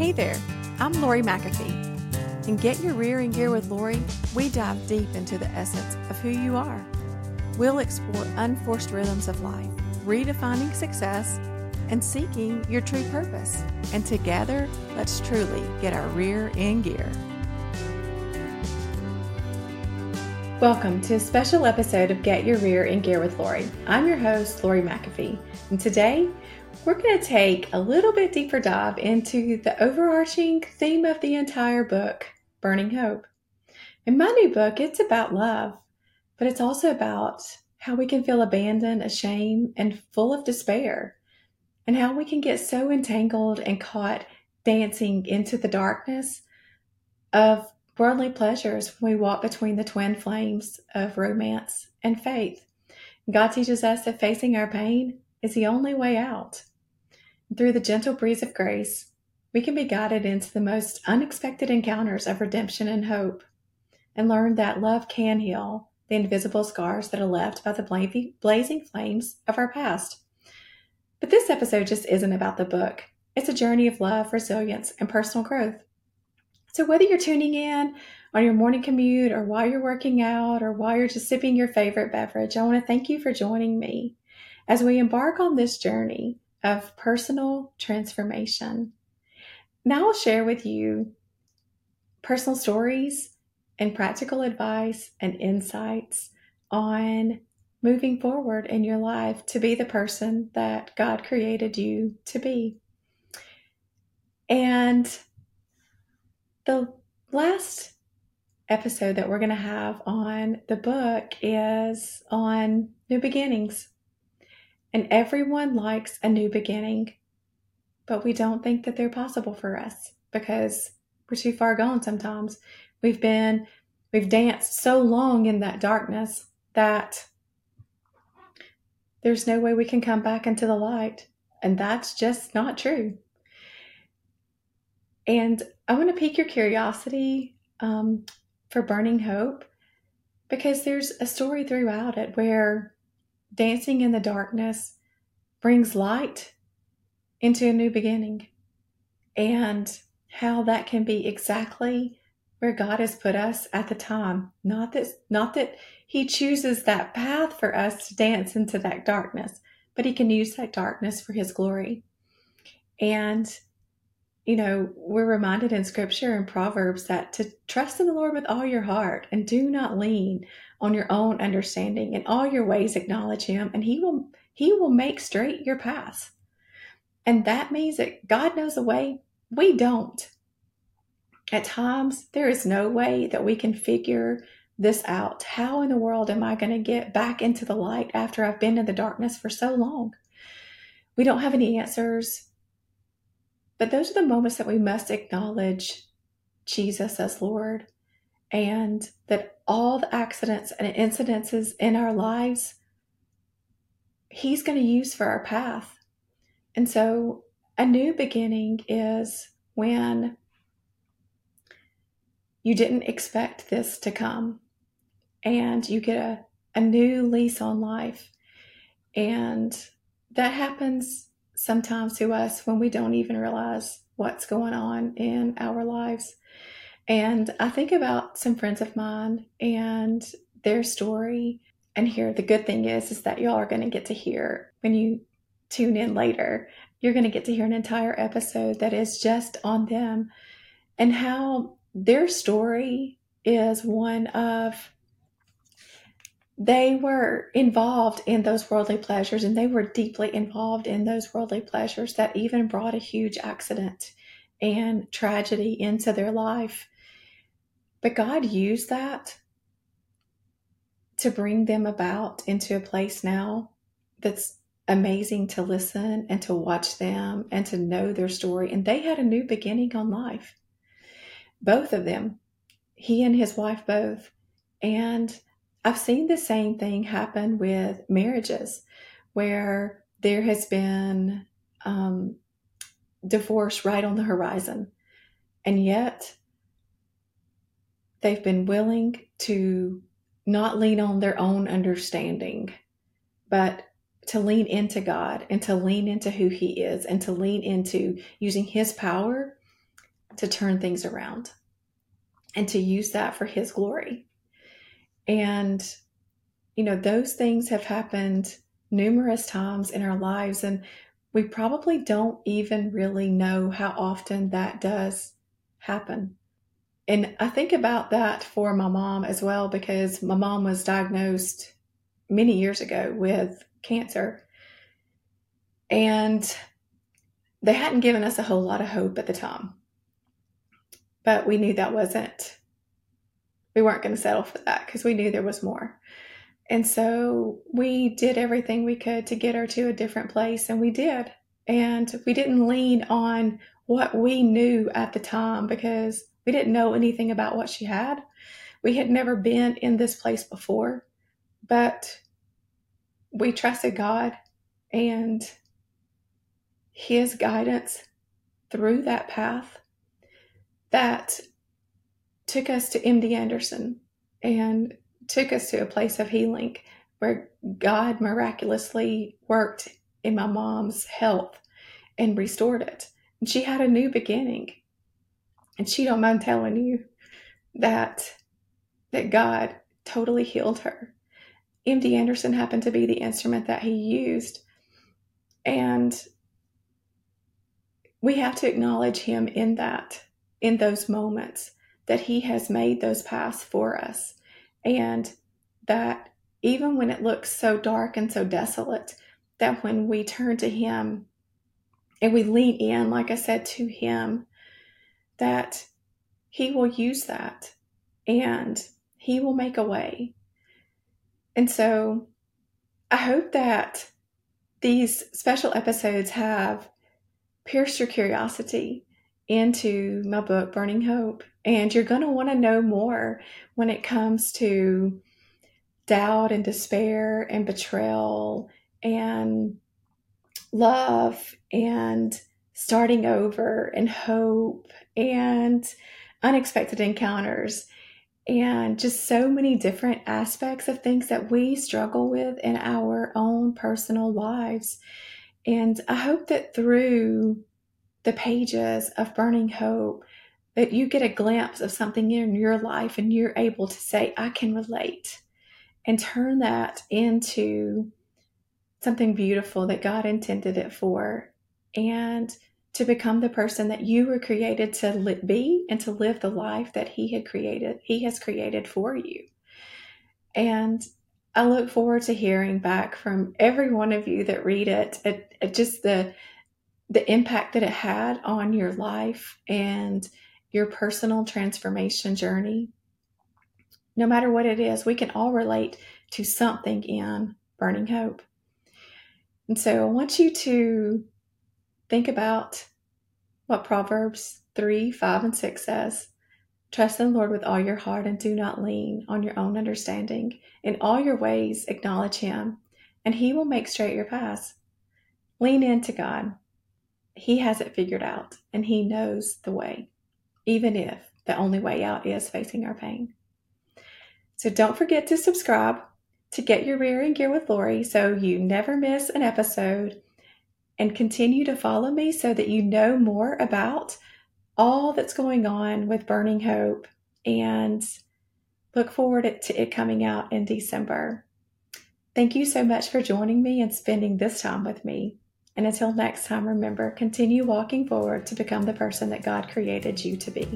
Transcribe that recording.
Hey there, I'm Lori McAfee. In Get Your Rear in Gear with Lori, we dive deep into the essence of who you are. We'll explore unforced rhythms of life, redefining success, and seeking your true purpose. And together, let's truly get our rear in gear. Welcome to a special episode of Get Your Rear in Gear with Lori. I'm your host, Lori McAfee, and today we're going to take a little bit deeper dive into the overarching theme of the entire book, Burning Hope. In my new book, it's about love, but it's also about how we can feel abandoned, ashamed, and full of despair, and how we can get so entangled and caught dancing into the darkness of worldly pleasures when we walk between the twin flames of romance and faith. God teaches us that facing our pain is the only way out. Through the gentle breeze of grace, we can be guided into the most unexpected encounters of redemption and hope, and learn that love can heal the invisible scars that are left by the blazing flames of our past. But this episode just isn't about the book. It's a journey of love, resilience, and personal growth. So, whether you're tuning in on your morning commute or while you're working out or while you're just sipping your favorite beverage, I want to thank you for joining me as we embark on this journey of personal transformation. Now, I'll share with you personal stories and practical advice and insights on moving forward in your life to be the person that God created you to be. And the last episode that we're going to have on the book is on new beginnings. And everyone likes a new beginning, but we don't think that they're possible for us because we're too far gone sometimes. We've been, we've danced so long in that darkness that there's no way we can come back into the light. And that's just not true. And I want to pique your curiosity um, for Burning Hope because there's a story throughout it where dancing in the darkness brings light into a new beginning and how that can be exactly where God has put us at the time. Not that not that he chooses that path for us to dance into that darkness, but he can use that darkness for his glory. And you know, we're reminded in scripture and Proverbs that to trust in the Lord with all your heart and do not lean on your own understanding. In all your ways acknowledge him and he will he will make straight your paths. And that means that God knows the way we don't. At times there is no way that we can figure this out. How in the world am I going to get back into the light after I've been in the darkness for so long? We don't have any answers but those are the moments that we must acknowledge Jesus as Lord and that all the accidents and incidences in our lives, He's going to use for our path. And so a new beginning is when you didn't expect this to come and you get a, a new lease on life. And that happens sometimes to us when we don't even realize what's going on in our lives. And I think about some friends of mine and their story. And here, the good thing is, is that y'all are going to get to hear when you tune in later. You're going to get to hear an entire episode that is just on them and how their story is one of they were involved in those worldly pleasures and they were deeply involved in those worldly pleasures that even brought a huge accident and tragedy into their life. But God used that to bring them about into a place now that's amazing to listen and to watch them and to know their story. And they had a new beginning on life. Both of them, he and his wife both. And I've seen the same thing happen with marriages where there has been um, divorce right on the horizon. And yet they've been willing to not lean on their own understanding, but to lean into God and to lean into who He is and to lean into using His power to turn things around and to use that for His glory. And, you know, those things have happened numerous times in our lives, and we probably don't even really know how often that does happen. And I think about that for my mom as well because my mom was diagnosed many years ago with cancer. And they hadn't given us a whole lot of hope at the time. But we knew that wasn't, we weren't going to settle for that because we knew there was more. And so we did everything we could to get her to a different place, and we did. And we didn't lean on what we knew at the time because we didn't know anything about what she had. We had never been in this place before, but we trusted God and His guidance through that path that took us to MD Anderson and took us to a place of healing where God miraculously worked in my mom's health and restored it. And she had a new beginning. And she don't mind telling you that that God totally healed her. MD Anderson happened to be the instrument that he used. And we have to acknowledge him in that, in those moments, that he has made those paths for us. And that even when it looks so dark and so desolate, that when we turn to him and we lean in, like I said, to him, that He will use that and He will make a way. And so I hope that these special episodes have pierced your curiosity into my book, Burning Hope. And you're going to want to know more when it comes to doubt and despair and betrayal and love and starting over and hope and unexpected encounters and just so many different aspects of things that we struggle with in our own personal lives. And I hope that through the pages of Burning Hope, that you get a glimpse of something in your life and you're able to say, I can relate, and turn that into something beautiful that God intended it for. And to become the person that you were created to be and to live the life that he had created he has created for you and i look forward to hearing back from every one of you that read it at, at just the the impact that it had on your life and your personal transformation journey no matter what it is we can all relate to something in burning hope and so i want you to Think about what Proverbs 3 5 and 6 says. Trust in the Lord with all your heart and do not lean on your own understanding. In all your ways, acknowledge Him, and He will make straight your paths. Lean into God. He has it figured out, and He knows the way, even if the only way out is facing our pain. So don't forget to subscribe to get your rear in gear with Lori so you never miss an episode and continue to follow me so that you know more about all that's going on with Burning Hope and look forward to it coming out in December. Thank you so much for joining me and spending this time with me. And until next time, remember, continue walking forward to become the person that God created you to be.